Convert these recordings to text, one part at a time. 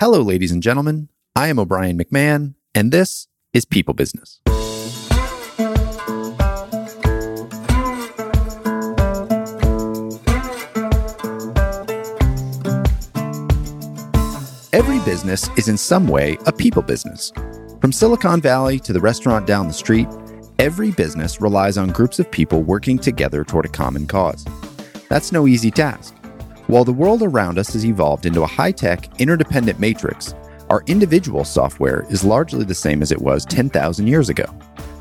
Hello, ladies and gentlemen. I am O'Brien McMahon, and this is People Business. Every business is in some way a people business. From Silicon Valley to the restaurant down the street, every business relies on groups of people working together toward a common cause. That's no easy task. While the world around us has evolved into a high tech, interdependent matrix, our individual software is largely the same as it was 10,000 years ago.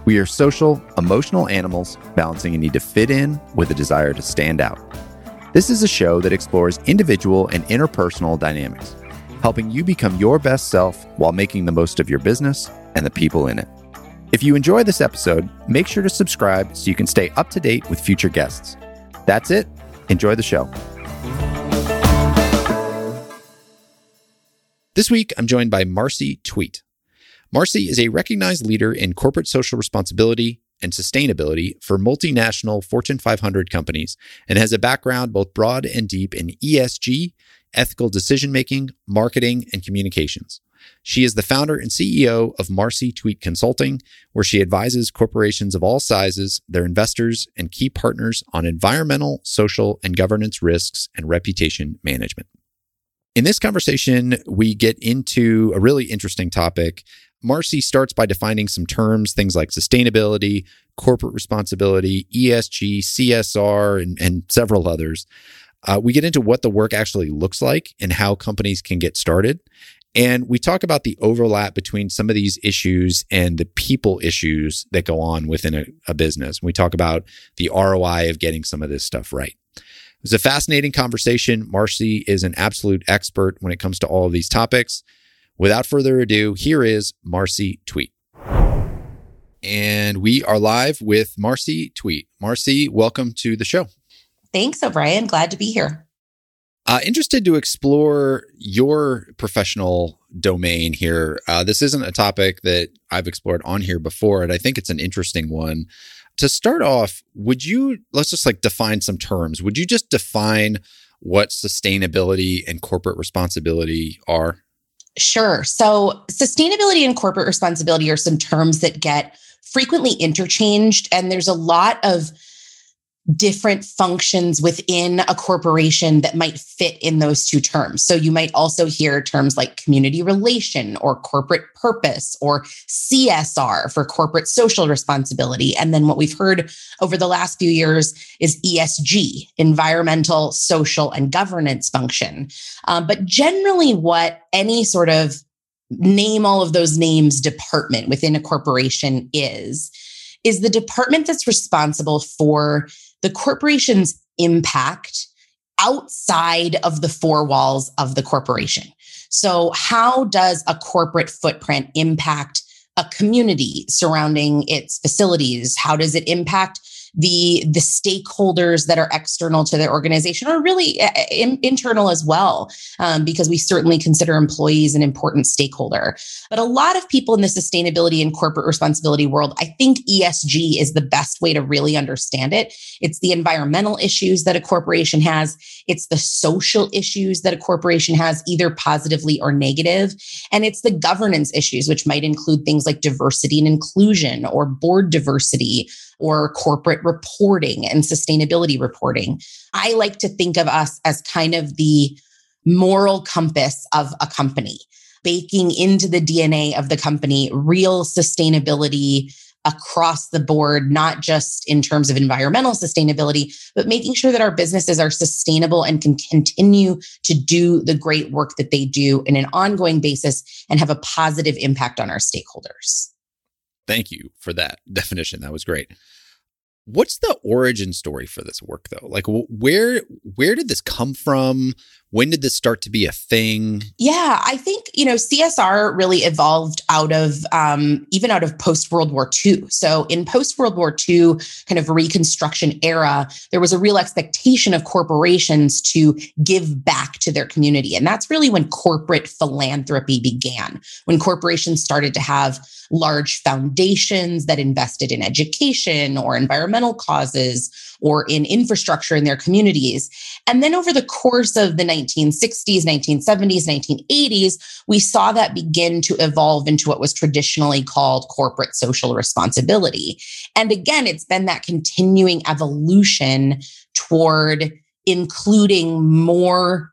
We are social, emotional animals balancing a need to fit in with a desire to stand out. This is a show that explores individual and interpersonal dynamics, helping you become your best self while making the most of your business and the people in it. If you enjoy this episode, make sure to subscribe so you can stay up to date with future guests. That's it. Enjoy the show. This week, I'm joined by Marcy Twete. Marcy is a recognized leader in corporate social responsibility and sustainability for multinational Fortune 500 companies and has a background both broad and deep in ESG, ethical decision making, marketing, and communications. She is the founder and CEO of Marcy Twete Consulting, where she advises corporations of all sizes, their investors, and key partners on environmental, social, and governance risks and reputation management. In this conversation, we get into a really interesting topic. Marcy starts by defining some terms, things like sustainability, corporate responsibility, ESG, CSR, and, and several others. Uh, we get into what the work actually looks like and how companies can get started. And we talk about the overlap between some of these issues and the people issues that go on within a, a business. We talk about the ROI of getting some of this stuff right. It was a fascinating conversation. Marcy is an absolute expert when it comes to all of these topics. Without further ado, here is Marcy Twete. And we are live with Marcy Twete. Marcy, welcome to the show. Thanks, O'Brien. Glad to be here. Uh, interested to explore your professional domain here. Uh, this isn't a topic that I've explored on here before, and I think it's an interesting one to start off, would you let's just like define some terms? Would you just define what sustainability and corporate responsibility are? Sure. So, sustainability and corporate responsibility are some terms that get frequently interchanged, and there's a lot of different functions within a corporation that might fit in those two terms. So you might also hear terms like community relation or corporate purpose or CSR for corporate social responsibility. And then what we've heard over the last few years is ESG, environmental, social, and governance function. Um, but generally, what any sort of name all of those names department within a corporation is, is the department that's responsible for the corporation's impact outside of the four walls of the corporation. So, how does a corporate footprint impact a community surrounding its facilities? How does it impact the the stakeholders that are external to their organization or really uh, in, internal as well um, because we certainly consider employees an important stakeholder. But a lot of people in the sustainability and corporate responsibility world i think esg is the best way to really understand it. It's the environmental issues that a corporation has. It's the social issues that a corporation has either positively or negative. And it's the governance issues which might include things like diversity and inclusion or board diversity or corporate reporting and sustainability reporting. I like to think of us as kind of the moral compass of a company, baking into the DNA of the company real sustainability across the board, not just in terms of environmental sustainability, but making sure that our businesses are sustainable and can continue to do the great work that they do in an ongoing basis and have a positive impact on our stakeholders. Thank you for that definition. That was great. What's the origin story for this work though? Like where where did this come from? When did this start to be a thing? Yeah, I think, you know, CSR really evolved out of um, even out of post World War II. So, in post World War II kind of Reconstruction era, there was a real expectation of corporations to give back to their community. And that's really when corporate philanthropy began, when corporations started to have large foundations that invested in education or environmental causes or in infrastructure in their communities. And then over the course of the 1960s, 1970s, 1980s, we saw that begin to evolve into what was traditionally called corporate social responsibility. And again, it's been that continuing evolution toward including more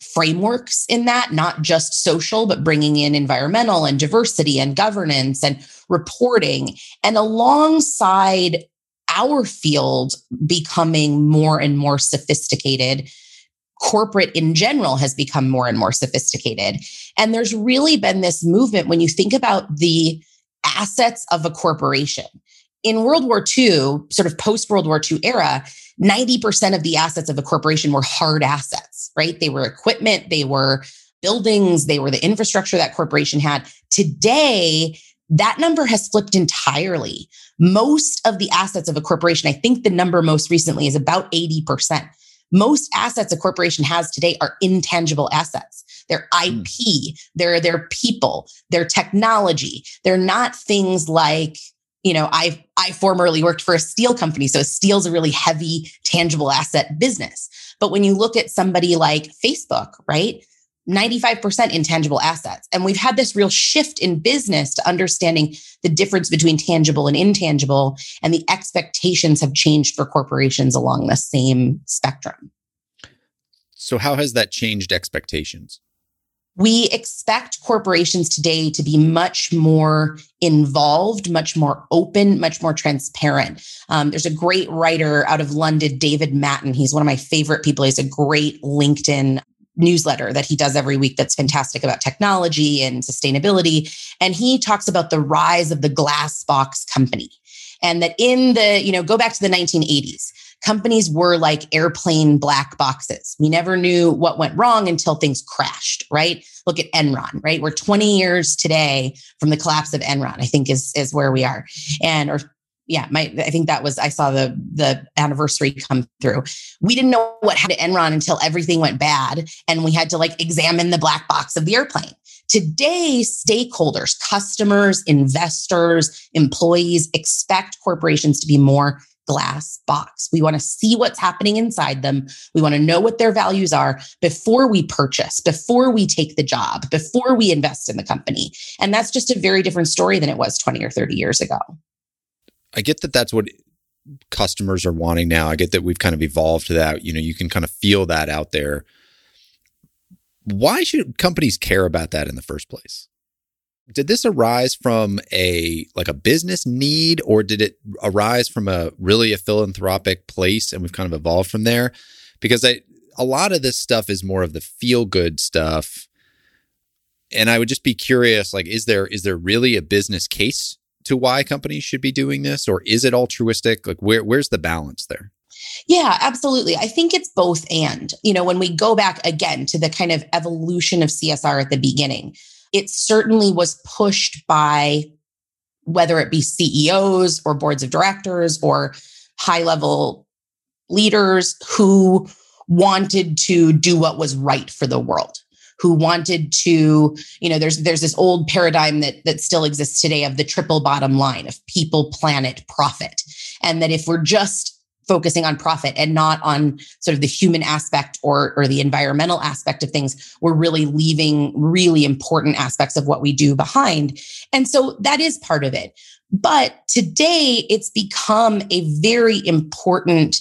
frameworks in that, not just social, but bringing in environmental and diversity and governance and reporting. And alongside our field becoming more and more sophisticated, corporate in general has become more and more sophisticated. And there's really been this movement when you think about the assets of a corporation. In World War II, sort of post World War II era, 90% of the assets of a corporation were hard assets, right? They were equipment, they were buildings, they were the infrastructure that corporation had. Today, that number has flipped entirely. Most of the assets of a corporation, I think the number most recently is about 80%. Most assets a corporation has today are intangible assets. They're IP, mm. they're their people, their technology. They're not things like you know, I I formerly worked for a steel company, so steel's a really heavy tangible asset business. But when you look at somebody like Facebook, right? 95% intangible assets. And we've had this real shift in business to understanding the difference between tangible and intangible. And the expectations have changed for corporations along the same spectrum. So, how has that changed expectations? We expect corporations today to be much more involved, much more open, much more transparent. Um, there's a great writer out of London, David Mattin. He's one of my favorite people. He's a great LinkedIn newsletter that he does every week that's fantastic about technology and sustainability. And he talks about the rise of the glass box company. And that in the, you know, go back to the 1980s, companies were like airplane black boxes. We never knew what went wrong until things crashed, right? Look at Enron, right? We're 20 years today from the collapse of Enron, I think is, is where we are. And, or yeah, my I think that was I saw the the anniversary come through. We didn't know what happened to Enron until everything went bad and we had to like examine the black box of the airplane. Today, stakeholders, customers, investors, employees expect corporations to be more glass box. We want to see what's happening inside them. We want to know what their values are before we purchase, before we take the job, before we invest in the company. And that's just a very different story than it was 20 or 30 years ago. I get that that's what customers are wanting now. I get that we've kind of evolved to that. You know, you can kind of feel that out there. Why should companies care about that in the first place? did this arise from a like a business need or did it arise from a really a philanthropic place and we've kind of evolved from there because I, a lot of this stuff is more of the feel good stuff and i would just be curious like is there is there really a business case to why companies should be doing this or is it altruistic like where where's the balance there yeah, absolutely. I think it's both and. You know, when we go back again to the kind of evolution of CSR at the beginning, it certainly was pushed by whether it be CEOs or boards of directors or high level leaders who wanted to do what was right for the world who wanted to you know there's there's this old paradigm that that still exists today of the triple bottom line of people planet profit and that if we're just focusing on profit and not on sort of the human aspect or, or the environmental aspect of things, we're really leaving really important aspects of what we do behind. And so that is part of it. But today it's become a very important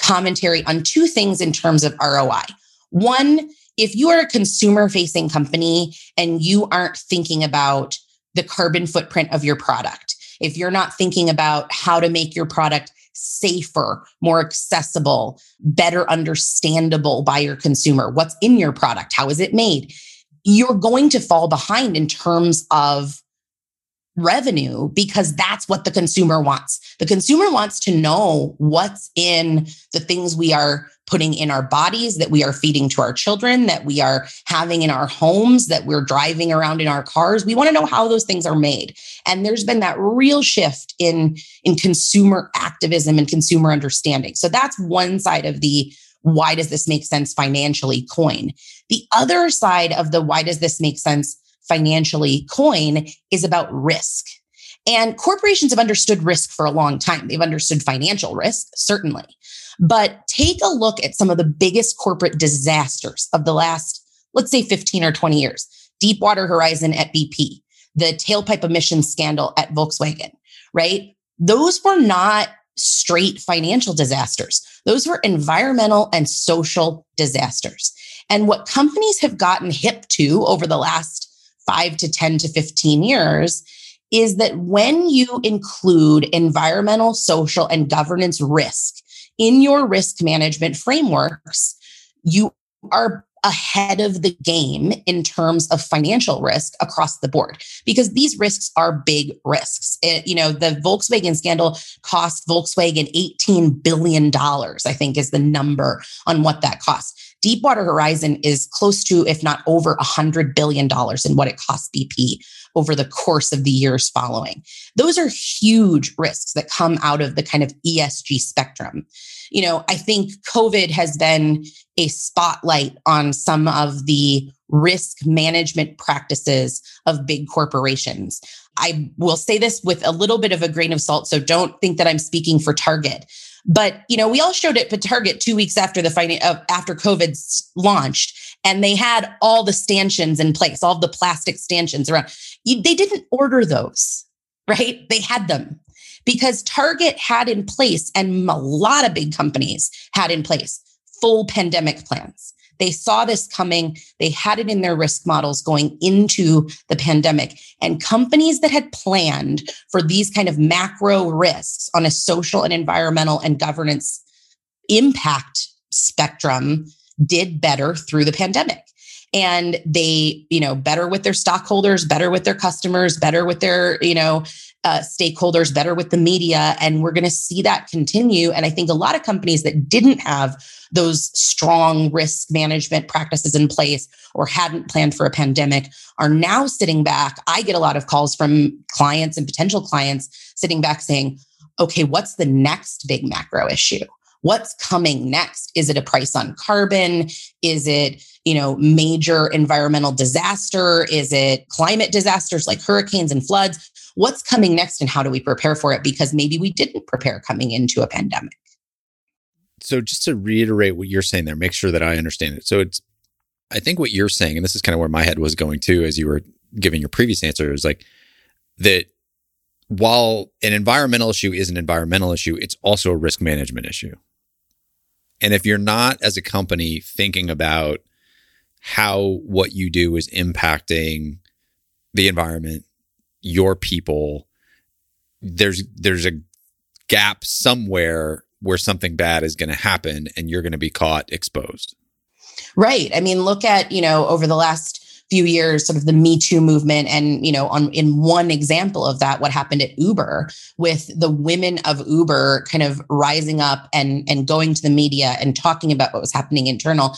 commentary on two things in terms of ROI. One, if you are a consumer facing company and you aren't thinking about the carbon footprint of your product, if you're not thinking about how to make your product safer, more accessible, better understandable by your consumer. What's in your product? How is it made? You're going to fall behind in terms of revenue because that's what the consumer wants. The consumer wants to know what's in the things we are putting in our bodies, that we are feeding to our children, that we are having in our homes, that we're driving around in our cars. We want to know how those things are made. And there's been that real shift in, in consumer activism and consumer understanding. So that's one side of the why does this make sense financially coin. The other side of the why does this make sense financially coin is about risk. And corporations have understood risk for a long time. They've understood financial risk, certainly. But take a look at some of the biggest corporate disasters of the last, let's say 15 or 20 years. Deepwater Horizon at BP, the tailpipe emissions scandal at Volkswagen, right? Those were not straight financial disasters. Those were environmental and social disasters. And what companies have gotten hip to over the last five to 10 to 15 years is that when you include environmental, social, and governance risk in your risk management frameworks, you are ahead of the game in terms of financial risk across the board because these risks are big risks. It, you know, the Volkswagen scandal cost Volkswagen 18 billion dollars, I think is the number on what that cost. Deepwater Horizon is close to if not over 100 billion dollars in what it cost BP over the course of the years following. Those are huge risks that come out of the kind of ESG spectrum. You know, I think COVID has been a spotlight on some of the risk management practices of big corporations. I will say this with a little bit of a grain of salt, so don't think that I'm speaking for Target. But you know, we all showed it at Target two weeks after the finan- uh, after COVID launched, and they had all the stanchions in place, all the plastic stanchions around. You, they didn't order those, right? They had them because Target had in place, and a lot of big companies had in place full pandemic plans. They saw this coming. They had it in their risk models going into the pandemic. And companies that had planned for these kind of macro risks on a social and environmental and governance impact spectrum did better through the pandemic and they you know better with their stockholders better with their customers better with their you know uh, stakeholders better with the media and we're going to see that continue. And i think a lot of companies that didn't have those strong risk management practices in place or hadn't planned for a pandemic are now sitting back. I get a lot of calls from clients and potential clients sitting back saying okay what's the next big macro issue what's coming next? Is it a price on carbon? Is it you know major environmental disaster? Is it climate disasters like hurricanes and floods? What's coming next and how do we prepare for it? Because maybe we didn't prepare coming into a pandemic. So just to reiterate what you're saying there make sure that i understand it. So it's i think what you're saying and this is kind of where my head was going to as you were giving your previous answer is like that while an environmental issue is an environmental issue it's also a risk management issue and if you're not as a company thinking about how what you do is impacting the environment, your people, there's there's a gap somewhere where something bad is going to happen and you're going to be caught exposed. Right. I mean, look at, you know, over the last few years sort of the me too movement and you know on in one example of that what happened at uber with the women of uber kind of rising up and and going to the media and talking about what was happening internal.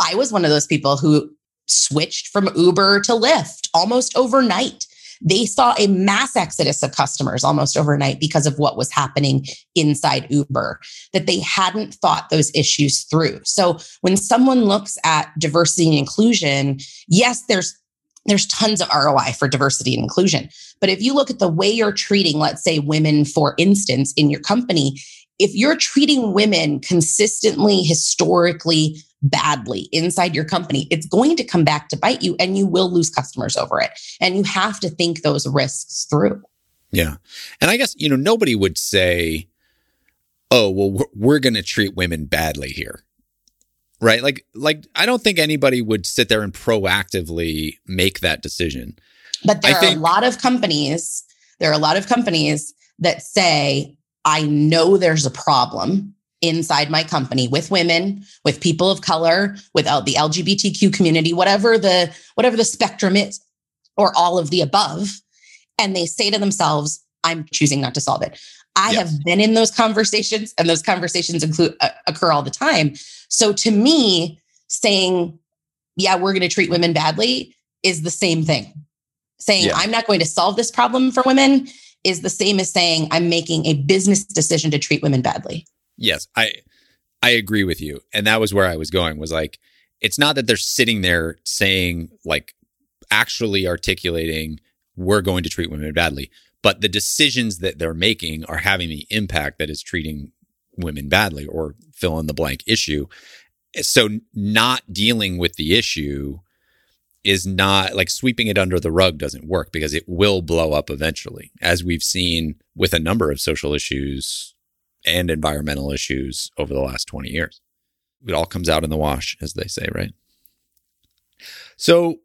I was one of those people who switched from uber to lyft almost overnight they saw a mass exodus of customers almost overnight because of what was happening inside Uber, that they hadn't thought those issues through. So when someone looks at diversity and inclusion, yes, there's there's tons of ROI for diversity and inclusion. But if you look at the way you're treating, let's say, women, for instance, in your company, if you're treating women consistently, historically, badly inside your company, it's going to come back to bite you and you will lose customers over it. And you have to think those risks through. Yeah. And I guess, you know, nobody would say, oh, well, we're, going to treat women badly here. Right. Like, like, I don't think anybody would sit there and proactively make that decision. But there I are think- a lot of companies, there are a lot of companies that say, I know there's a problem inside my company with women, with people of color, with the LGBTQ community, whatever the whatever the spectrum is, or all of the above, and they say to themselves, "I'm choosing not to solve it." I yes. have been in those conversations, and those conversations include uh, occur all the time. So to me, saying, "Yeah, we're going to treat women badly," is the same thing. Saying, yeah. "I'm not going to solve this problem for women." Is the same as saying I'm making a business decision to treat women badly. Yes, I I agree with you. And that was where I was going was like it's not that they're sitting there saying like actually articulating we're going to treat women badly, but the decisions that they're making are having the impact that is treating women badly or fill in the blank issue. So not dealing with the issue is not like sweeping it under the rug doesn't work because it will blow up eventually, as we've seen with a number of social issues and environmental issues over the last 20 years. It all comes out in the wash, as they say, right? So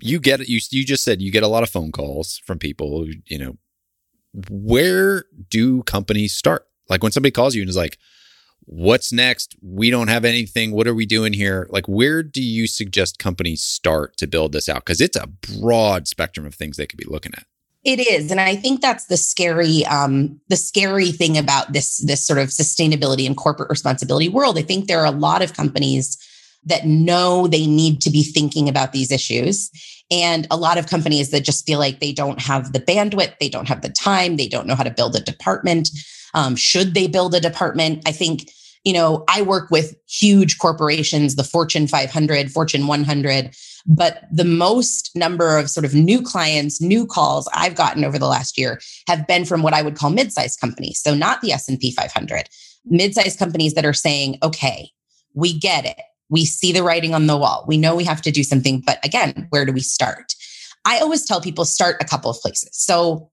you get it. You, you just said you get a lot of phone calls from people, you know, where do companies start? Like when somebody calls you and is like, what's next? We don't have anything. What are we doing here? Like, where do you suggest companies start to build this out? Because it's a broad spectrum of things they could be looking at. It is, and I think that's the scary, um, the scary thing about this this sort of sustainability and corporate responsibility world. I think there are a lot of companies that know they need to be thinking about these issues. And a lot of companies that just feel like they don't have the bandwidth, they don't have the time, they don't know how to build a department. Um, should they build a department? I think, you know, I work with huge corporations, the Fortune 500, Fortune 100, but the most number of sort of new clients, new calls I've gotten over the last year have been from what I would call mid-sized companies. So not the S&P 500, mid-sized companies that are saying, okay, we get it. We see the writing on the wall. We know we have to do something, but again, where do we start? I always tell people start a couple of places. So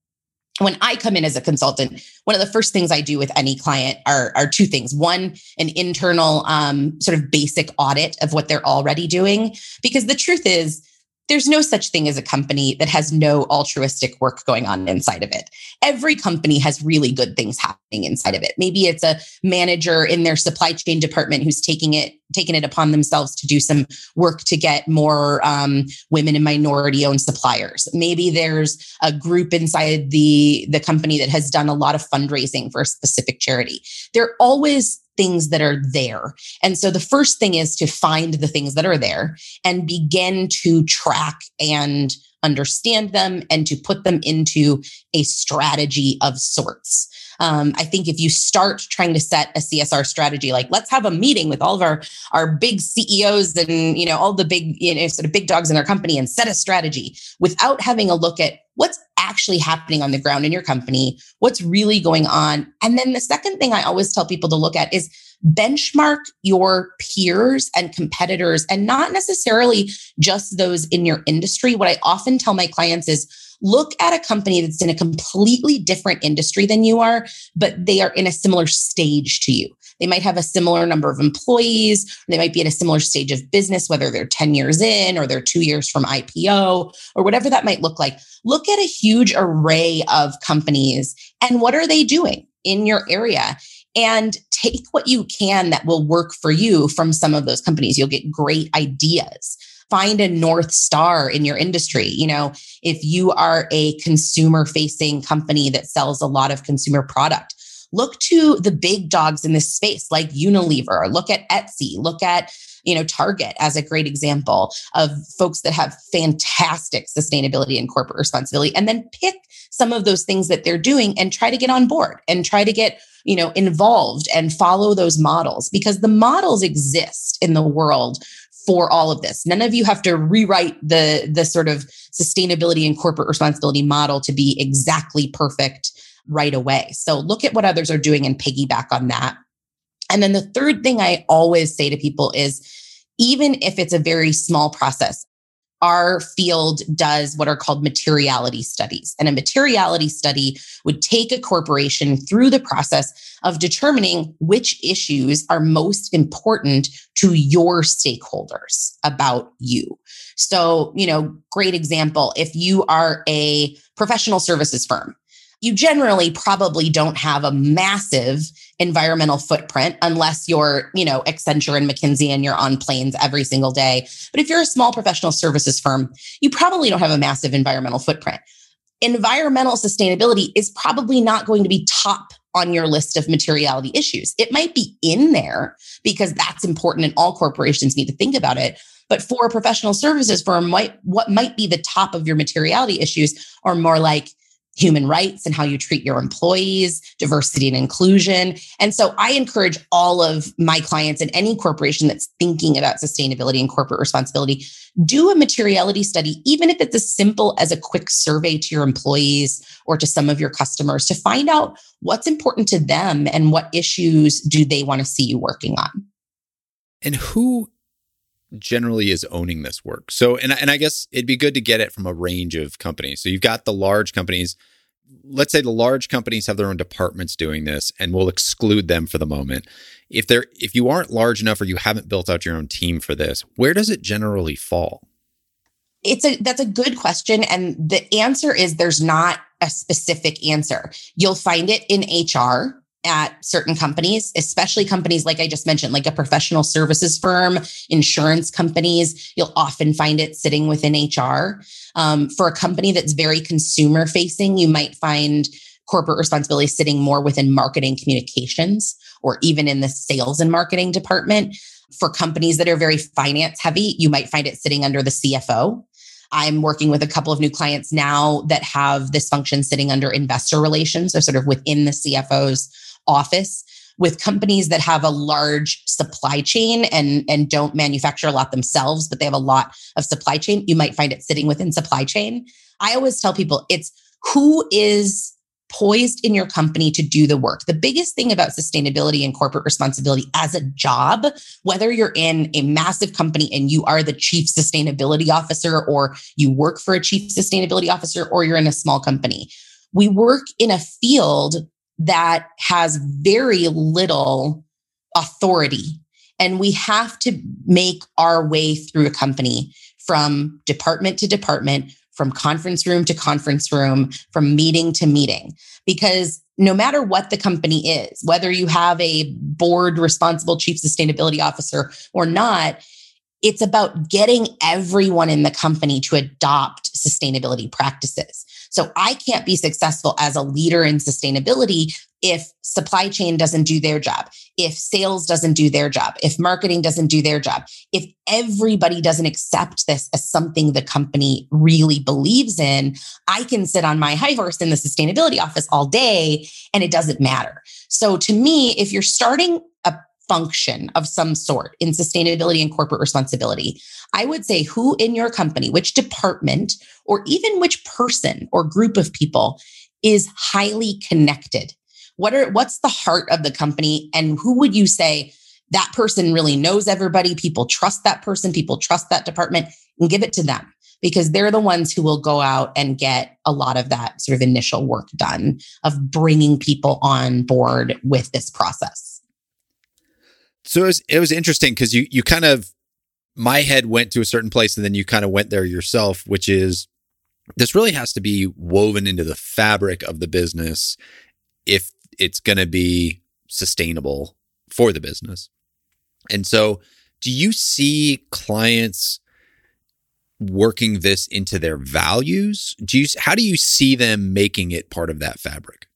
when I come in as a consultant, one of the first things I do with any client are, are two things. One, an internal um, sort of basic audit of what they're already doing. Because the truth is, there's no such thing as a company that has no altruistic work going on inside of it. Every company has really good things happening inside of it. Maybe it's a manager in their supply chain department who's taking it taken it upon themselves to do some work to get more um, women and minority owned suppliers. Maybe there's a group inside the the company that has done a lot of fundraising for a specific charity. There always things that are there. And so the first thing is to find the things that are there and begin to track and understand them and to put them into a strategy of sorts. Um, I think if you start trying to set a CSR strategy, like let's have a meeting with all of our our big CEOs and you know all the big you know sort of big dogs in our company and set a strategy without having a look at what's actually happening on the ground in your company, what's really going on. And then the second thing I always tell people to look at is benchmark your peers and competitors and not necessarily just those in your industry. What I often tell my clients is look at a company that's in a completely different industry than you are, but they are in a similar stage to you. They might have a similar number of employees. They might be at a similar stage of business, whether they're 10 years in or they're two years from IPO or whatever that might look like. Look at a huge array of companies and what are they doing in your area? And take what you can that will work for you from some of those companies. You'll get great ideas find a north star in your industry you know if you are a consumer facing company that sells a lot of consumer product look to the big dogs in this space like unilever look at etsy look at you know target as a great example of folks that have fantastic sustainability and corporate responsibility and then pick some of those things that they're doing and try to get on board and try to get you know involved and follow those models because the models exist in the world for all of this. None of you have to rewrite the the sort of sustainability and corporate responsibility model to be exactly perfect right away. So look at what others are doing and piggyback on that. And then the third thing I always say to people is even if it's a very small process, our field does what are called materiality studies. And a materiality study would take a corporation through the process of determining which issues are most important to your stakeholders about you. So, you know, great example if you are a professional services firm you generally probably don't have a massive environmental footprint unless you're, you know, Accenture and McKinsey and you're on planes every single day. But if you're a small professional services firm, you probably don't have a massive environmental footprint. Environmental sustainability is probably not going to be top on your list of materiality issues. It might be in there because that's important and all corporations need to think about it. But for a professional services firm, might, what might be the top of your materiality issues are more like human rights and how you treat your employees, diversity and inclusion. And so I encourage all of my clients and any corporation that's thinking about sustainability and corporate responsibility, do a materiality study, even if it's as simple as a quick survey to your employees or to some of your customers to find out what's important to them and what issues do they want to see you working on. And who generally is owning this work. So, and, and I guess it'd be good to get it from a range of companies. So you've got the large companies. Let's say the large companies have their own departments doing this, and we'll exclude them for the moment. If they're if you aren't large enough or you haven't built out your own team for this, where does it generally fall? It's a that's a good question, and the answer is there's not a specific answer. You'll find it in HR at certain companies, especially companies like I just mentioned, like a professional services firm, insurance companies. You'll often find it sitting within HR. Um, for a company that's very consumer facing, you might find corporate responsibility sitting more within marketing communications or even in the sales and marketing department. For companies that are very finance heavy, you might find it sitting under the CFO. I'm working with a couple of new clients now that have this function sitting under investor relations, so sort of within the CFO's office with companies that have a large supply chain and and don't manufacture a lot themselves but they have a lot of supply chain you might find it sitting within supply chain i always tell people it's who is poised in your company to do the work. The biggest thing about sustainability and corporate responsibility as a job, whether you're in a massive company and you are the chief sustainability officer, or you work for a chief sustainability officer, or you're in a small company, we work in a field that has very little authority. And we have to make our way through a company from department to department, from conference room to conference room, from meeting to meeting. Because no matter what the company is, whether you have a board responsible chief sustainability officer or not, it's about getting everyone in the company to adopt sustainability practices. So I can't be successful as a leader in sustainability if supply chain doesn't do their job, if sales doesn't do their job, if marketing doesn't do their job, if everybody doesn't accept this as something the company really believes in, I can sit on my high horse in the sustainability office all day and it doesn't matter. So to me, if you're starting a function of some sort in sustainability and corporate responsibility, I would say who in your company, which department, or even which person or group of people is highly connected. What are what's the heart of the company and who would you say that person really knows everybody, people trust that person, people trust that department and give it to them because they're the ones who will go out and get a lot of that sort of initial work done of bringing people on board with this process. So it was, it was interesting because you you kind of my head went to a certain place and then you kind of went there yourself, which is this really has to be woven into the fabric of the business if it's going to be sustainable for the business. And so, do you see clients working this into their values? Do you how do you see them making it part of that fabric?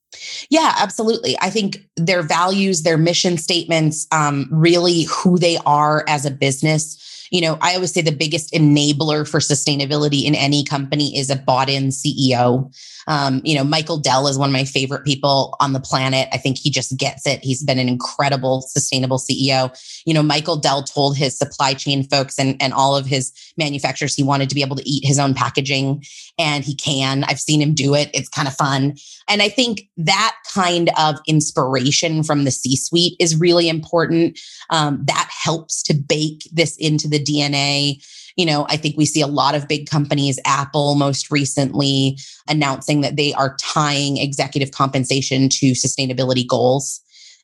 Yeah, absolutely. I think their values, their mission statements, um, really who they are as a business. You know, I always say the biggest enabler for sustainability in any company is a bought in CEO. Um, you know, Michael Dell is one of my favorite people on the planet. I think he just gets it. He's been an incredible sustainable CEO. You know, Michael Dell told his supply chain folks and, and all of his manufacturers he wanted to be able to eat his own packaging, and he can. I've seen him do it. It's kind of fun. And I think that kind of inspiration from the C suite is really important. Um, that helps to bake this into the DNA you know, I think we see a lot of big companies, Apple most recently announcing that they are tying executive compensation to sustainability goals.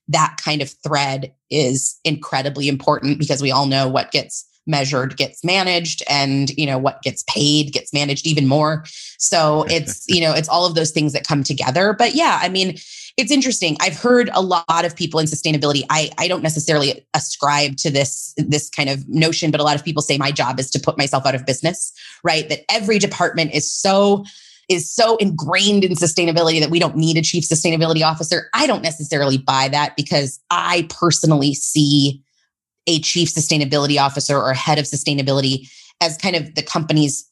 That kind of thread is incredibly important because we all know what gets measured gets managed and you know what gets paid gets managed even more. So it's you know it's all of those things that come together. But yeah i mean it's interesting. I've heard a lot of people in sustainability. I, I don't necessarily ascribe to this, this kind of notion, but a lot of people say my job is to put myself out of business, right? That every department is so is so ingrained in sustainability that we don't need a chief sustainability officer. I don't necessarily buy that because I personally see a chief sustainability officer or head of sustainability as kind of the company's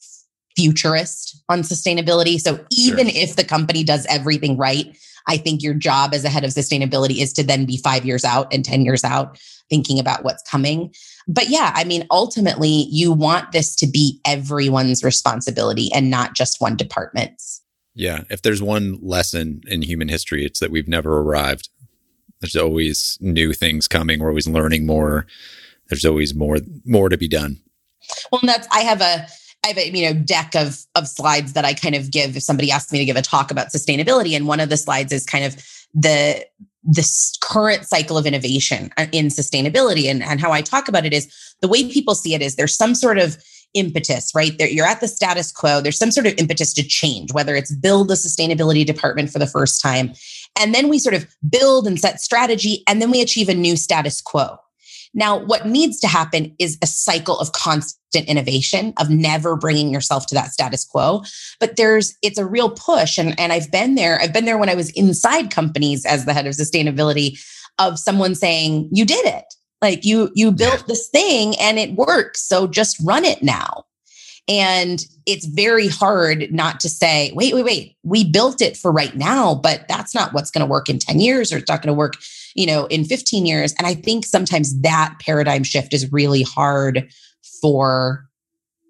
futurist on sustainability. So even sure. if the company does everything right, I think your job as a head of sustainability is to then be five years out and 10 years out thinking about what's coming. But yeah, I mean, ultimately, you want this to be everyone's responsibility and not just one department's. Yeah. If there's one lesson in human history, it's that we've never arrived. There's always new things coming. We're always learning more. There's always more more to be done. Well, that's I have a I have a you know deck of of slides that I kind of give if somebody asks me to give a talk about sustainability, and one of the slides is kind of the this current cycle of innovation uh, in sustainability, and and how I talk about it is the way people see it is there's some sort of impetus, right? There, you're at the status quo. There's some sort of impetus to change, whether it's build a sustainability department for the first time, and then we sort of build and set strategy, and then we achieve a new status quo. Now, what needs to happen is a cycle of constant innovation, of never bringing yourself to that status quo. But there's, it's a real push. And, and I've been there. I've been there when I was inside companies as the head of sustainability of someone saying, you did it. Like you, you built this thing and it works. So just run it now. And it's very hard not to say, wait, wait, wait, we built it for right now, but that's not what's going to work in 10 years or it's not going to work you know, in 15 years. And I think sometimes that paradigm shift is really hard for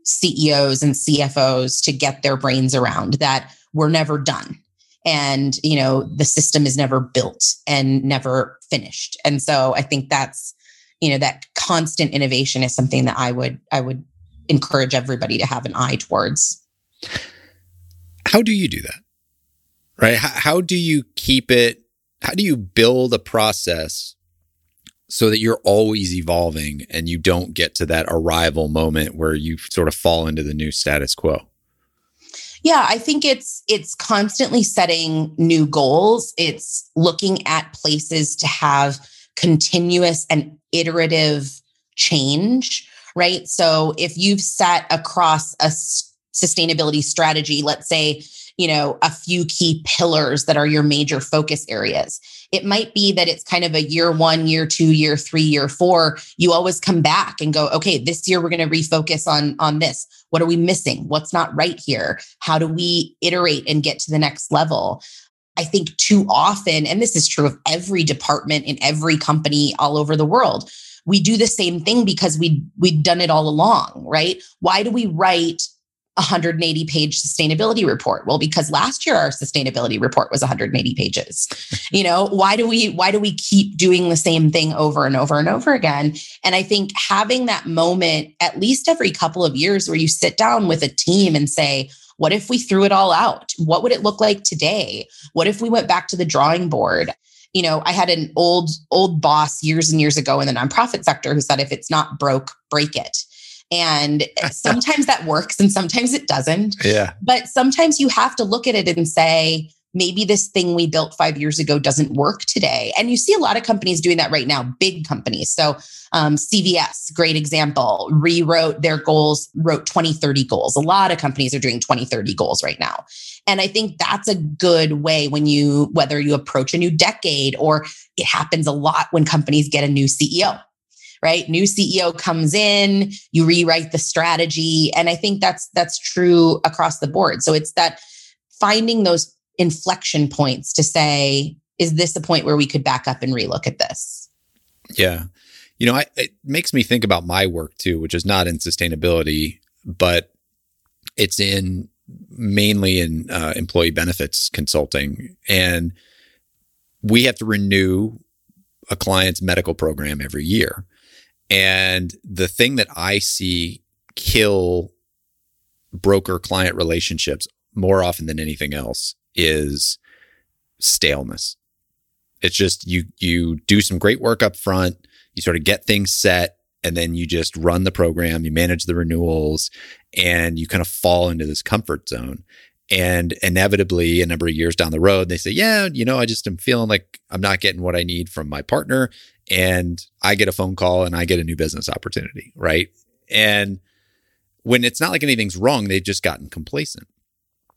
CEOs and CFOs to get their brains around that we're never done. And, you know, the system is never built and never finished. And so I think that's, you know, that constant innovation is something that I would, I would encourage everybody to have an eye towards. How do you do that? Right? How, how do you keep it how do you build a process so that you're always evolving and you don't get to that arrival moment where you sort of fall into the new status quo? Yeah, I think it's it's constantly setting new goals. It's looking at places to have continuous and iterative change, right? So if you've set across a sustainability strategy, let's say you know, a few key pillars that are your major focus areas. It might be that it's kind of a year one, year two, year three, year four. You always come back and go, okay, this year we're going to refocus on on this. What are we missing? What's not right here? How do we iterate and get to the next level? I think too often, and this is true of every department in every company all over the world, we do the same thing because we we've done it all along, right? Why do we write 180 page sustainability report. Well because last year our sustainability report was 180 pages. You know why do we why do we keep doing the same thing over and over and over again? And i think having that moment at least every couple of years where you sit down with a team and say what if we threw it all out? What would it look like today? What if we went back to the drawing board? You know i had an old old boss years and years ago in the nonprofit sector who said if it's not broke break it and sometimes that works and sometimes it doesn't. Yeah. But sometimes you have to look at it and say, maybe this thing we built five years ago doesn't work today. And you see a lot of companies doing that right now, big companies. So um, CVS, great example, rewrote their goals, wrote 2030 goals. A lot of companies are doing 2030 goals right now. And I think that's a good way when you, whether you approach a new decade or it happens a lot when companies get a new CEO right? New CEO comes in, you rewrite the strategy. And I think that's that's true across the board. So it's that finding those inflection points to say, is this a point where we could back up and relook at this? Yeah. You know, I, it makes me think about my work too, which is not in sustainability, but it's in mainly in uh, employee benefits consulting. And we have to renew a client's medical program every year. And the thing that I see kill broker client relationships more often than anything else is staleness. It's just you you do some great work up front, you sort of get things set and then you just run the program, you manage the renewals and you kind of fall into this comfort zone. And inevitably, a number of years down the road, they say, Yeah, you know, I just am feeling like I'm not getting what I need from my partner and I get a phone call and I get a new business opportunity, right? And when it's not like anything's wrong, they've just gotten complacent.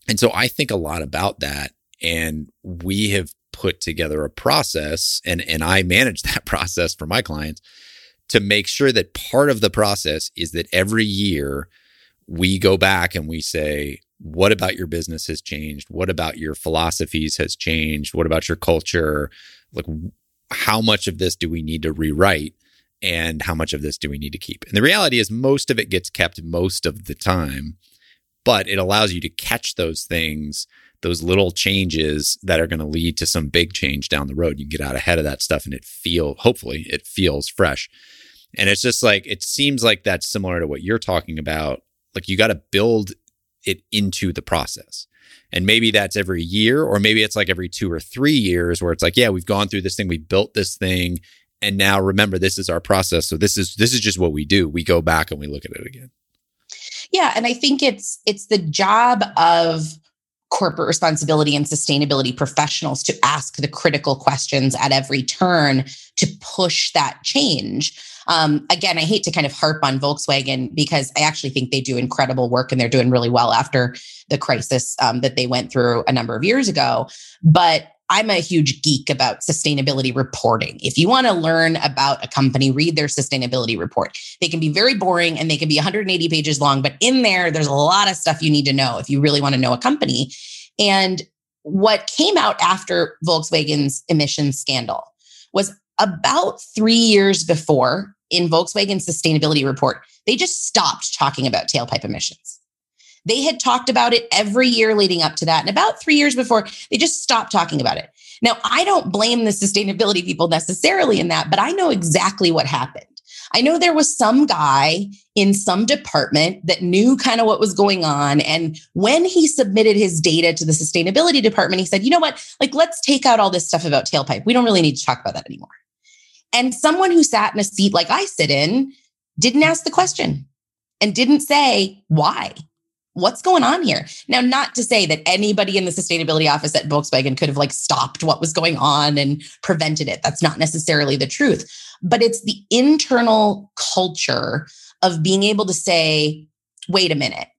And so I think a lot about that. And we have put together a process and, and I manage that process for my clients to make sure that part of the process is that every year we go back and we say, what about your business has changed? What about your philosophies has changed? What about your culture? Like, how much of this do we need to rewrite? And how much of this do we need to keep? And the reality is, most of it gets kept most of the time, but it allows you to catch those things, those little changes that are going to lead to some big change down the road. You get out ahead of that stuff and it feel, hopefully, it feels fresh. And it's just like, it seems like that's similar to what you're talking about. Like, you got to build it into the process. And maybe that's every year, or maybe it's like every two or three years where it's like, yeah, we've gone through this thing, we built this thing. And now remember, this is our process. So this is this is just what we do. We go back and we look at it again. Yeah. And I think it's it's the job of corporate responsibility and sustainability professionals to ask the critical questions at every turn to push that change. Um, again, I hate to kind of harp on Volkswagen because I actually think they do incredible work and they're doing really well after the crisis um, that they went through a number of years ago. But I'm a huge geek about sustainability reporting. If you want to learn about a company, read their sustainability report. They can be very boring and they can be 180 pages long, but in there, there's a lot of stuff you need to know if you really want to know a company. And what came out after Volkswagen's emissions scandal was about three years before in Volkswagen's sustainability report, they just stopped talking about tailpipe emissions. They had talked about it every year leading up to that. And about three years before, they just stopped talking about it. Now, I don't blame the sustainability people necessarily in that, but I know exactly what happened. I know there was some guy in some department that knew kind of what was going on. And when he submitted his data to the sustainability department, he said, you know what? Like, let's take out all this stuff about tailpipe. We don't really need to talk about that anymore. And someone who sat in a seat like I sit in didn't ask the question and didn't say why. What's going on here? Now, not to say that anybody in the sustainability office at Volkswagen could have like stopped what was going on and prevented it. That's not necessarily the truth, but it's the internal culture of being able to say, wait a minute,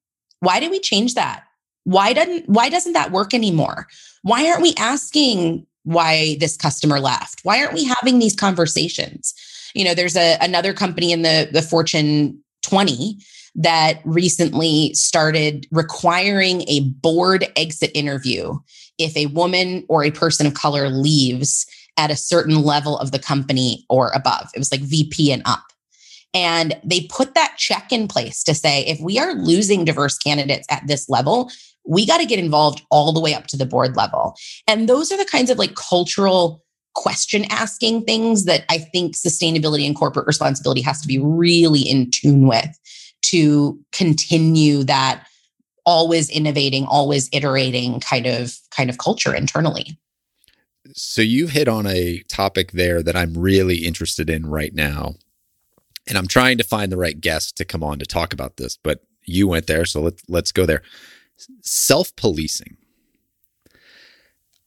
why did we change that? Why doesn't why doesn't that work anymore? Why aren't we asking why this customer left? Why aren't we having these conversations? You know, there's a another company in the the Fortune 20 that recently started requiring a board exit interview if a woman or a person of color leaves at a certain level of the company or above. It was like VP and up. And they put that check in place to say if we are losing diverse candidates at this level, we got to get involved all the way up to the board level. And those are the kinds of like cultural question asking things that I think sustainability and corporate responsibility has to be really in tune with to continue that always innovating, always iterating kind of kind of culture internally. So you've hit on a topic there that I'm really interested in right now. And I'm trying to find the right guest to come on to talk about this, but you went there, so let's let's go there self policing.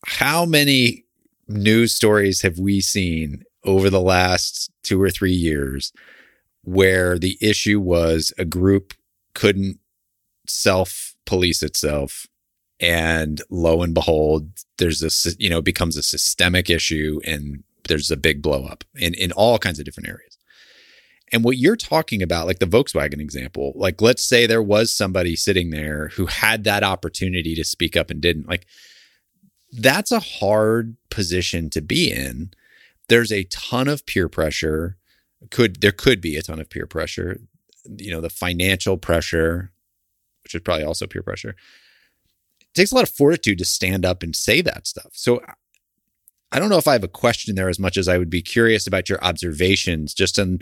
How many news stories have we seen over the last two or three years where the issue was a group couldn't self police itself? And lo and behold, there's this, you know, becomes a systemic issue and there's a big blow up in, in all kinds of different areas. And what you're talking about, like the Volkswagen example, like let's say there was somebody sitting there who had that opportunity to speak up and didn't, like that's a hard position to be in. There's a ton of peer pressure. Could there could be a ton of peer pressure, you know, the financial pressure, which is probably also peer pressure. It takes a lot of fortitude to stand up and say that stuff. So I don't know if I have a question there as much as I would be curious about your observations just in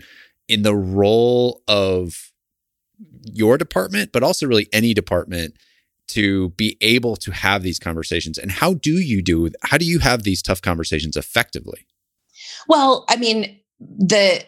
in the role of your department, but also really any department to be able to have these conversations. And how do you do how do you have these tough conversations effectively? Well, I mean, the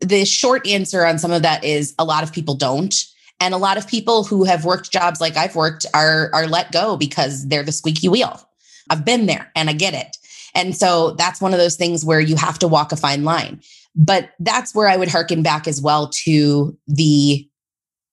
the short answer on some of that is a lot of people don't. And a lot of people who have worked jobs like I've worked are are let go because they're the squeaky wheel. I've been there and I get it. And so that's one of those things where you have to walk a fine line. But that's where I would harken back as well to the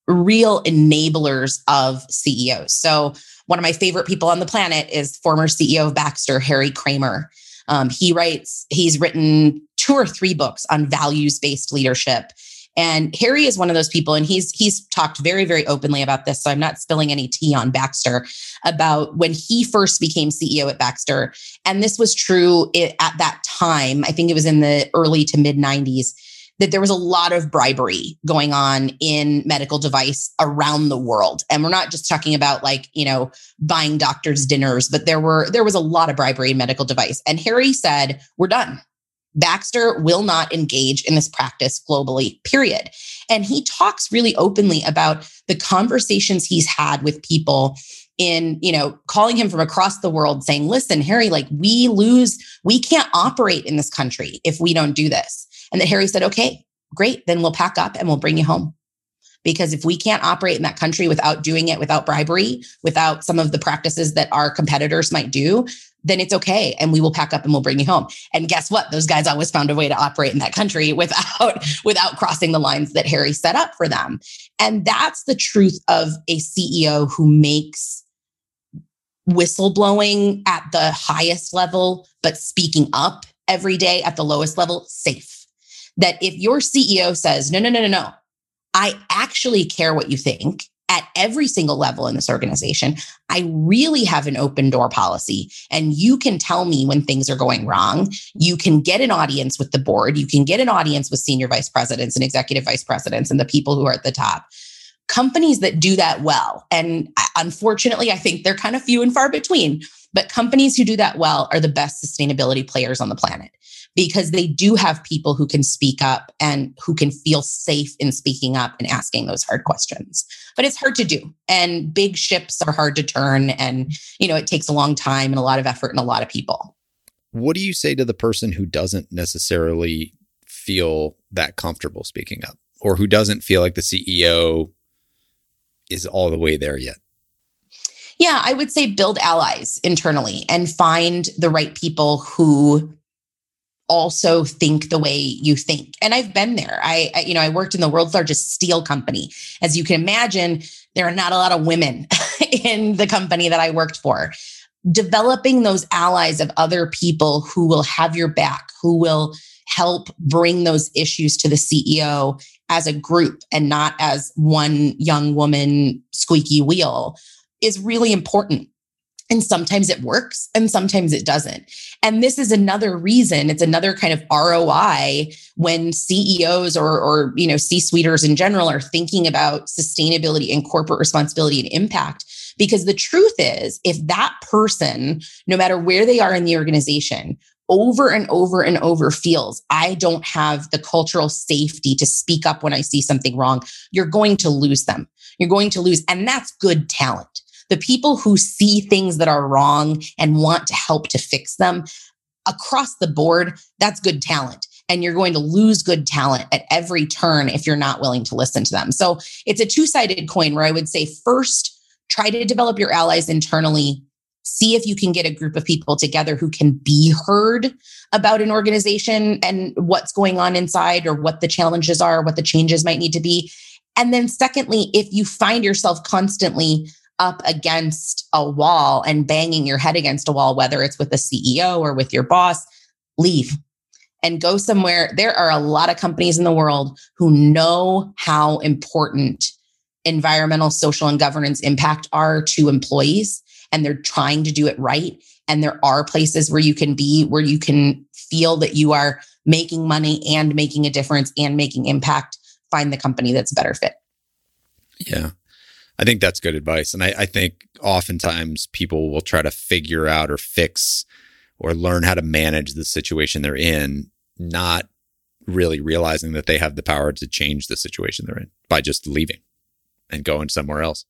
real enablers of CEOs. So, one of my favorite people on the planet is former CEO of Baxter, Harry Kraemer. Um, he writes, he's written two or three books on values based leadership. And Harry is one of those people, and he's he's talked very, very openly about this. So I'm not spilling any tea on Baxter about when he first became CEO at Baxter. And this was true at that time. I think it was in the early to mid 90s that there was a lot of bribery going on in medical device around the world and we're not just talking about like you know buying doctors dinners but there were there was a lot of bribery in medical device and harry said we're done Baxter will not engage in this practice globally, period. And he talks really openly about the conversations he's had with people in, you know, calling him from across the world saying, listen, Harry, like we lose, we can't operate in this country if we don't do this. And that Harry said, okay, great, then we'll pack up and we'll bring you home. Because if we can't operate in that country without doing it without bribery, without some of the practices that our competitors might do, then it's okay. And we will pack up and we'll bring you home. And guess what? Those guys always found a way to operate in that country without, without crossing the lines that Harry set up for them. And that's the truth of a CEO who makes whistleblowing at the highest level, but speaking up every day at the lowest level safe. That if your CEO says, no, no, no, no, no, I actually care what you think at every single level in this organization. I really have an open door policy, and you can tell me when things are going wrong. You can get an audience with the board, you can get an audience with senior vice presidents and executive vice presidents and the people who are at the top. Companies that do that well, and unfortunately, I think they're kind of few and far between, but companies who do that well are the best sustainability players on the planet because they do have people who can speak up and who can feel safe in speaking up and asking those hard questions. But it's hard to do. And big ships are hard to turn. And, you know, it takes a long time and a lot of effort and a lot of people. What do you say to the person who doesn't necessarily feel that comfortable speaking up or who doesn't feel like the CEO is all the way there yet? Yeah, I would say build allies internally and find the right people who also think the way you think. And I've been there. I, I, you know, I worked in the world's largest steel company. As you can imagine, there are not a lot of women in the company that I worked for. Developing those allies of other people who will have your back, who will help bring those issues to the CEO as a group and not as one young woman squeaky wheel is really important and sometimes it works and sometimes it doesn't. And this is another reason, it's another kind of ROI when CEOs or, or you know, C-suiters in general are thinking about sustainability and corporate responsibility and impact. Because the truth is, if that person, no matter where they are in the organization, over and over and over feels I don't have the cultural safety to speak up when I see something wrong, you're going to lose them. You're going to lose, and that's good talent the people who see things that are wrong and want to help to fix them across the board, that's good talent. And you're going to lose good talent at every turn if you're not willing to listen to them. So it's a two sided coin where I would say first, try to develop your allies internally. See if you can get a group of people together who can be heard about an organization and what's going on inside or what the challenges are, what the changes might need to be. And then, secondly, if you find yourself constantly up against a wall and banging your head against a wall, whether it's with a CEO or with your boss, leave and go somewhere. There are a lot of companies in the world who know how important environmental, social, and governance impact are to employees, and they're trying to do it right. And there are places where you can be, where you can feel that you are making money and making a difference and making impact. Find the company that's a better fit. Yeah. I think that's good advice. And I, I, think oftentimes people will try to figure out or fix or learn how to manage the situation they're in, not really realizing that they have the power to change the situation they're in by just leaving and going somewhere else.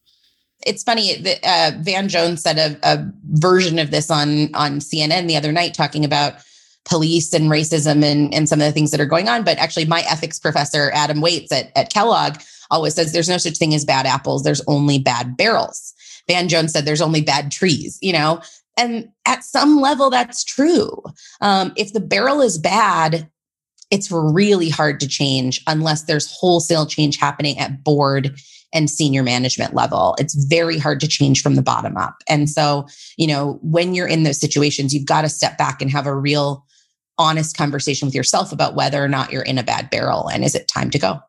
It's funny that uh, Van Jones said a, a version of this on on CNN the other night, talking about police and racism and, and some of the things that are going on. But actually, my ethics professor, Adam Waytz at, at Kellogg, always says there's no such thing as bad apples, there's only bad barrels. Van Jones said there's only bad trees, you know? And at some level, that's true. Um, if the barrel is bad, it's really hard to change unless there's wholesale change happening at board and senior management level. It's very hard to change from the bottom up. And so, you know, when you're in those situations, you've got to step back and have a real honest conversation with yourself about whether or not you're in a bad barrel and is it time to go?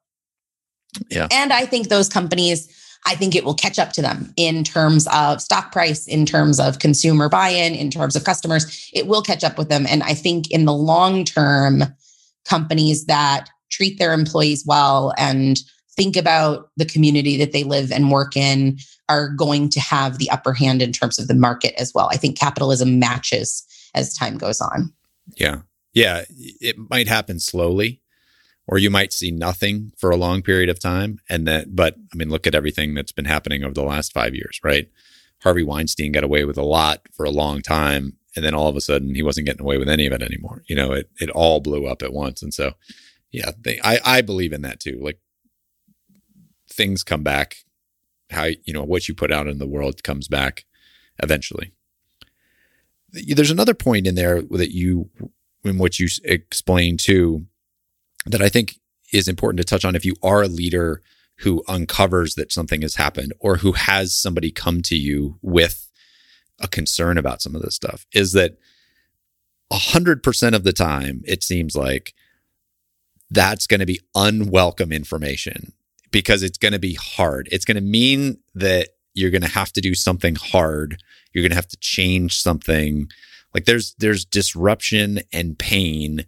Yeah. And I think those companies, I think it will catch up to them in terms of stock price, in terms of consumer buy in, in terms of customers. It will catch up with them. And I think in the long term, companies that treat their employees well and think about the community that they live and work in are going to have the upper hand in terms of the market as well. I think capitalism matches as time goes on. Yeah. Yeah. It might happen slowly, or you might see nothing for a long period of time. And that, but I mean, look at everything that's been happening over the last five years, right? Harvey Weinstein got away with a lot for a long time. And then all of a sudden he wasn't getting away with any of it anymore. You know, it, it all blew up at once. And so, yeah, they, I, I believe in that too. Like things come back, how, you know, what you put out in the world comes back eventually. There's another point in there that you, in what you explain too, that I think is important to touch on if you are a leader who uncovers that something has happened or who has somebody come to you with a concern about some of this stuff is that 100% of the time it seems like that's going to be unwelcome information because it's going to be hard. It's going to mean that you're going to have to do something hard. You're going to have to change something. Like there's there's disruption and pain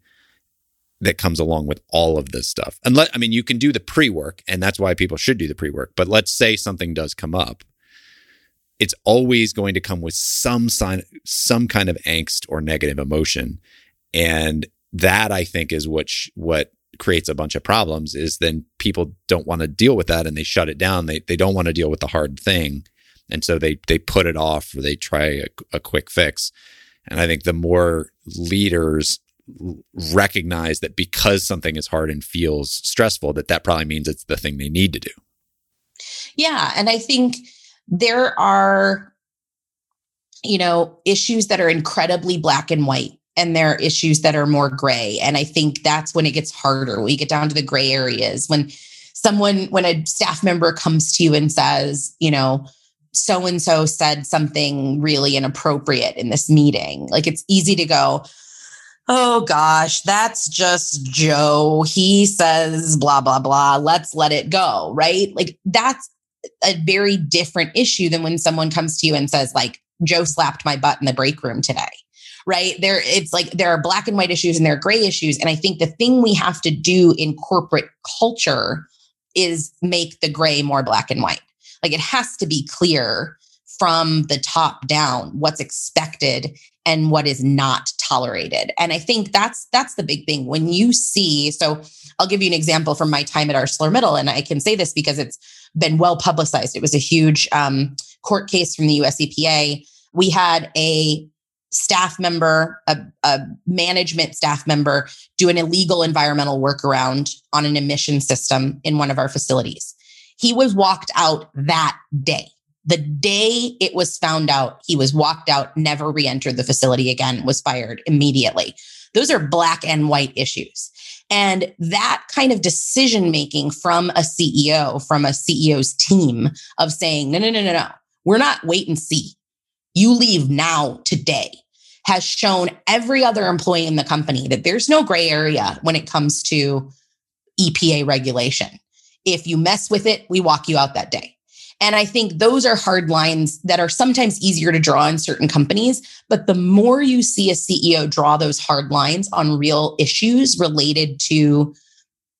that comes along with all of this stuff. And let I mean you can do the pre-work and that's why people should do the pre-work. But let's say something does come up. It's always going to come with some sign some kind of angst or negative emotion. And that I think is what sh- what creates a bunch of problems is then people don't want to deal with that and they shut it down. They they don't want to deal with the hard thing. And so they they put it off or they try a, a quick fix. And I think the more leaders recognize that because something is hard and feels stressful, that that probably means it's the thing they need to do. Yeah. And I think there are, you know, issues that are incredibly black and white and there are issues that are more gray. And I think that's when it gets harder. We get down to the gray areas when someone, when a staff member comes to you and says, you know, so and so said something really inappropriate in this meeting. Like it's easy to go, oh gosh, that's just Joe. He says blah, blah, blah. Let's let it go. Right. Like that's a very different issue than when someone comes to you and says, like, Joe slapped my butt in the break room today right? There, it's like there are black and white issues and there are gray issues. And I think the thing we have to do in corporate culture is make the gray more black and white. Like it has to be clear from the top down what's expected and what is not tolerated. And I think that's that's the big thing. When you see, so I'll give you an example from my time at ArcelorMittal, and I can say this because it's been well publicized. It was a huge um, court case from the US EPA. We had a staff member, a, a, management staff member, do an illegal environmental workaround on an emission system in one of our facilities. He was walked out that day. The day it was found out, he was walked out, never re entered the facility again, was fired immediately. Those are black and white issues. And that kind of decision making from a CEO, from a CEO's team of saying, no, no, no, no, no, we're not wait and see. You leave now today has shown every other employee in the company that there's no gray area when it comes to EPA regulation. If you mess with it, we walk you out that day. And I think those are hard lines that are sometimes easier to draw in certain companies. But the more you see a CEO draw those hard lines on real issues related to,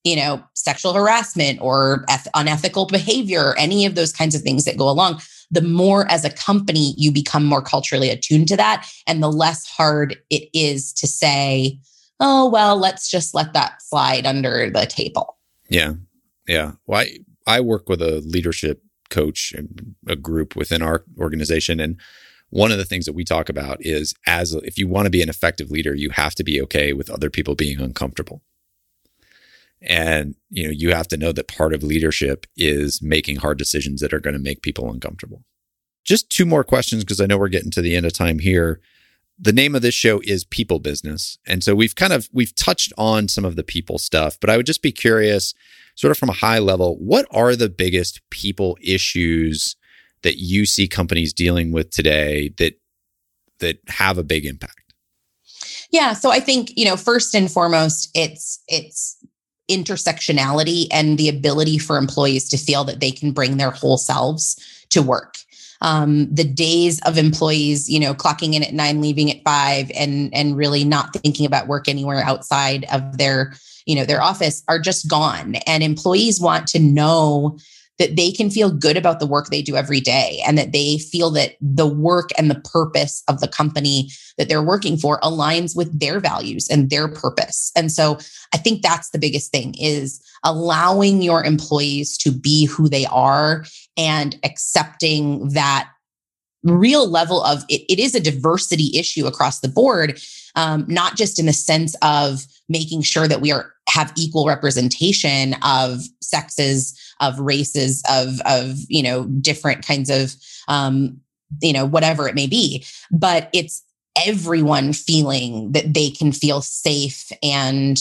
you know, sexual harassment or eth- unethical behavior, any of those kinds of things that go along, the more as a company you become more culturally attuned to that and the less hard it is to say, oh, well, let's just let that slide under the table. Yeah. Yeah. Well, I, I work with a leadership coach, a group within our organization. And one of the things that we talk about is as if you want to be an effective leader, you have to be okay with other people being uncomfortable. And, you know, you have to know that part of leadership is making hard decisions that are going to make people uncomfortable. Just two more questions because I know we're getting to the end of time here. The name of this show is People Business. And so we've kind of we've touched on some of the people stuff, but I would just be curious sort of from a high level, what are the biggest people issues that you see companies dealing with today that that have a big impact? Yeah, so I think, you know, first and foremost, it's it's intersectionality and the ability for employees to feel that they can bring their whole selves to work. Um, the days of employees, you know, clocking in at nine, leaving at five, and and really not thinking about work anywhere outside of their, you know, their office are just gone. And employees want to know that they can feel good about the work they do every day and that they feel that the work and the purpose of the company that they're working for aligns with their values and their purpose. And so I think that's the biggest thing is allowing your employees to be who they are and accepting that real level of it, it is a diversity issue across the board um, not just in the sense of making sure that we are have equal representation of sexes of races of of you know different kinds of um, you know whatever it may be. But it's everyone feeling that they can feel safe and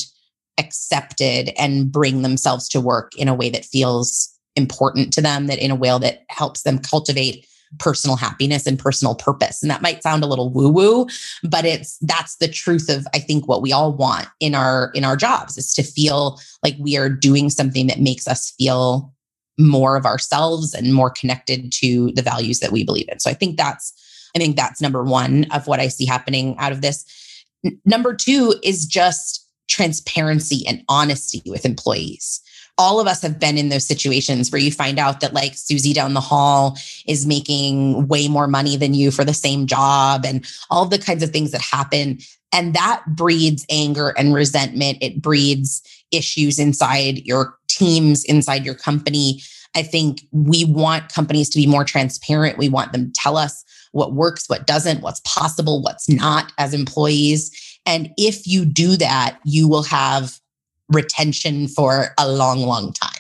accepted and bring themselves to work in a way that feels important to them that in a way that helps them cultivate personal happiness and personal purpose. And that might sound a little woo woo, but it's that's the truth of I think what we all want in our in our jobs is to feel like we are doing something that makes us feel more of ourselves and more connected to the values that we believe in. So I think that's I think that's number 1 of what I see happening out of this. N- number 2 is just transparency and honesty with employees all of us have been in those situations where you find out that like Susie down the hall is making way more money than you for the same job and all the kinds of things that happen. And that breeds anger and resentment. It breeds issues inside your teams, inside your company. I think we want companies to be more transparent. We want them to tell us what works, what doesn't, what's possible, what's not as employees. And if you do that, you will have retention for a long, long time.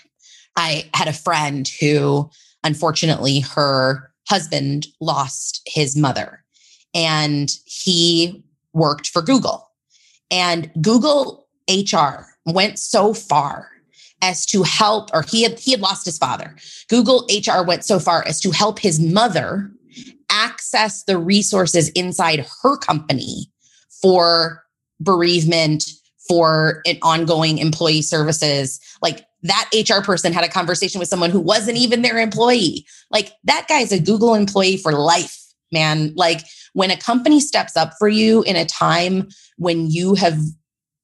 I had a friend who, unfortunately, her husband lost his mother and he worked for Google. And Google HR went so far as to help, or he had he had lost his father. Google HR went so far as to help his mother access the resources inside her company for bereavement, for an ongoing employee services. Like that hr person had a conversation with someone who wasn't even their employee. Like that guy's a google employee for life man. Like when a company steps up for you in a time when you have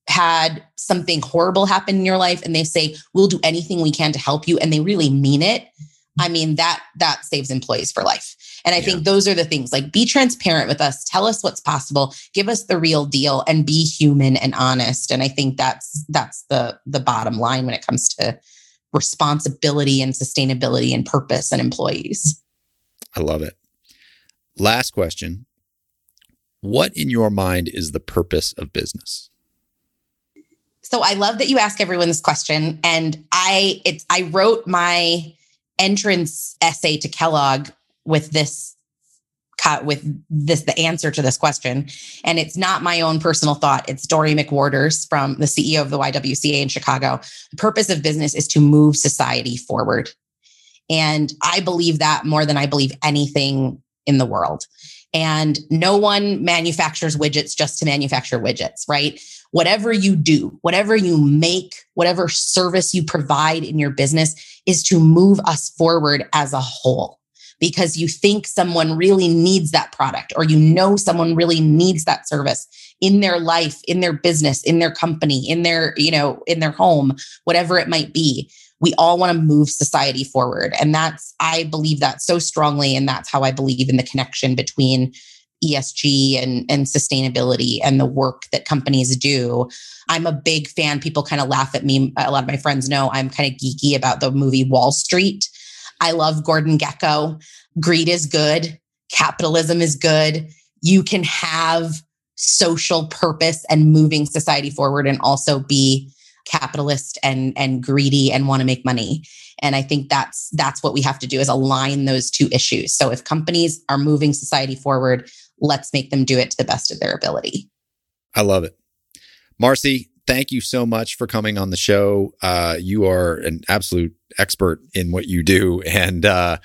had something horrible happen in your life and they say we'll do anything we can to help you and they really mean it i mean that that saves employees for life and I yeah. think those are the things like be transparent with us, tell us what's possible, give us the real deal and be human and honest. And I think that's that's the the bottom line when it comes to responsibility and sustainability and purpose and employees. I love it. Last question. What in your mind is the purpose of business? So I love that you ask everyone this question and I it's I wrote my entrance essay to Kellogg with this cut with this the answer to this question. And it's not my own personal thought. It's Dorri McWhorter's from the ceo of the ywca in chicago. The purpose of business is to move society forward. And i believe that more than i believe anything in the world. And no one manufactures widgets just to manufacture widgets right whatever you do whatever you make whatever service you provide in your business is to move us forward as a whole because you think someone really needs that product or you know someone really needs that service in their life, in their business, in their company, in their, you know, in their home, whatever it might be. We all want to move society forward. And that's, I believe that so strongly. And that's how I believe in the connection between ESG and, and sustainability and the work that companies do. I'm a big fan. People kind of laugh at me. A lot of my friends know I'm kind of geeky about the movie Wall Street. I love Gordon Gekko. Greed is good. Capitalism is good. You can have social purpose and moving society forward and also be capitalist and and greedy and want to make money and i think that's that's what we have to do is align those two issues so if companies are moving society forward let's make them do it to the best of their ability i love it marcy thank you so much for coming on the show uh, you are an absolute expert in what you do, and uh,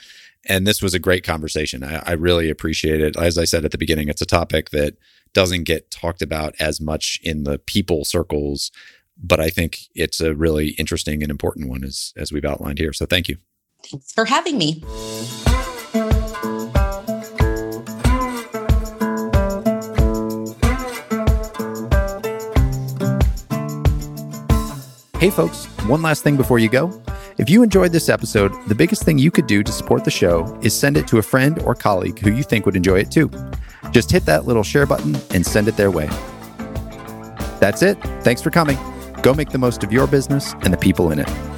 and this was a great conversation. I, I really appreciate it. As I said at the beginning, it's a topic that doesn't get talked about as much in the people circles but I think it's a really interesting and important one as, as we've outlined here. So thank you. Thanks for having me. Hey, folks, one last thing before you go. If you enjoyed this episode, the biggest thing you could do to support the show is send it to a friend or colleague who you think would enjoy it too. Just hit that little share button and send it their way. That's it. Thanks for coming. Go make the most of your business and the people in it.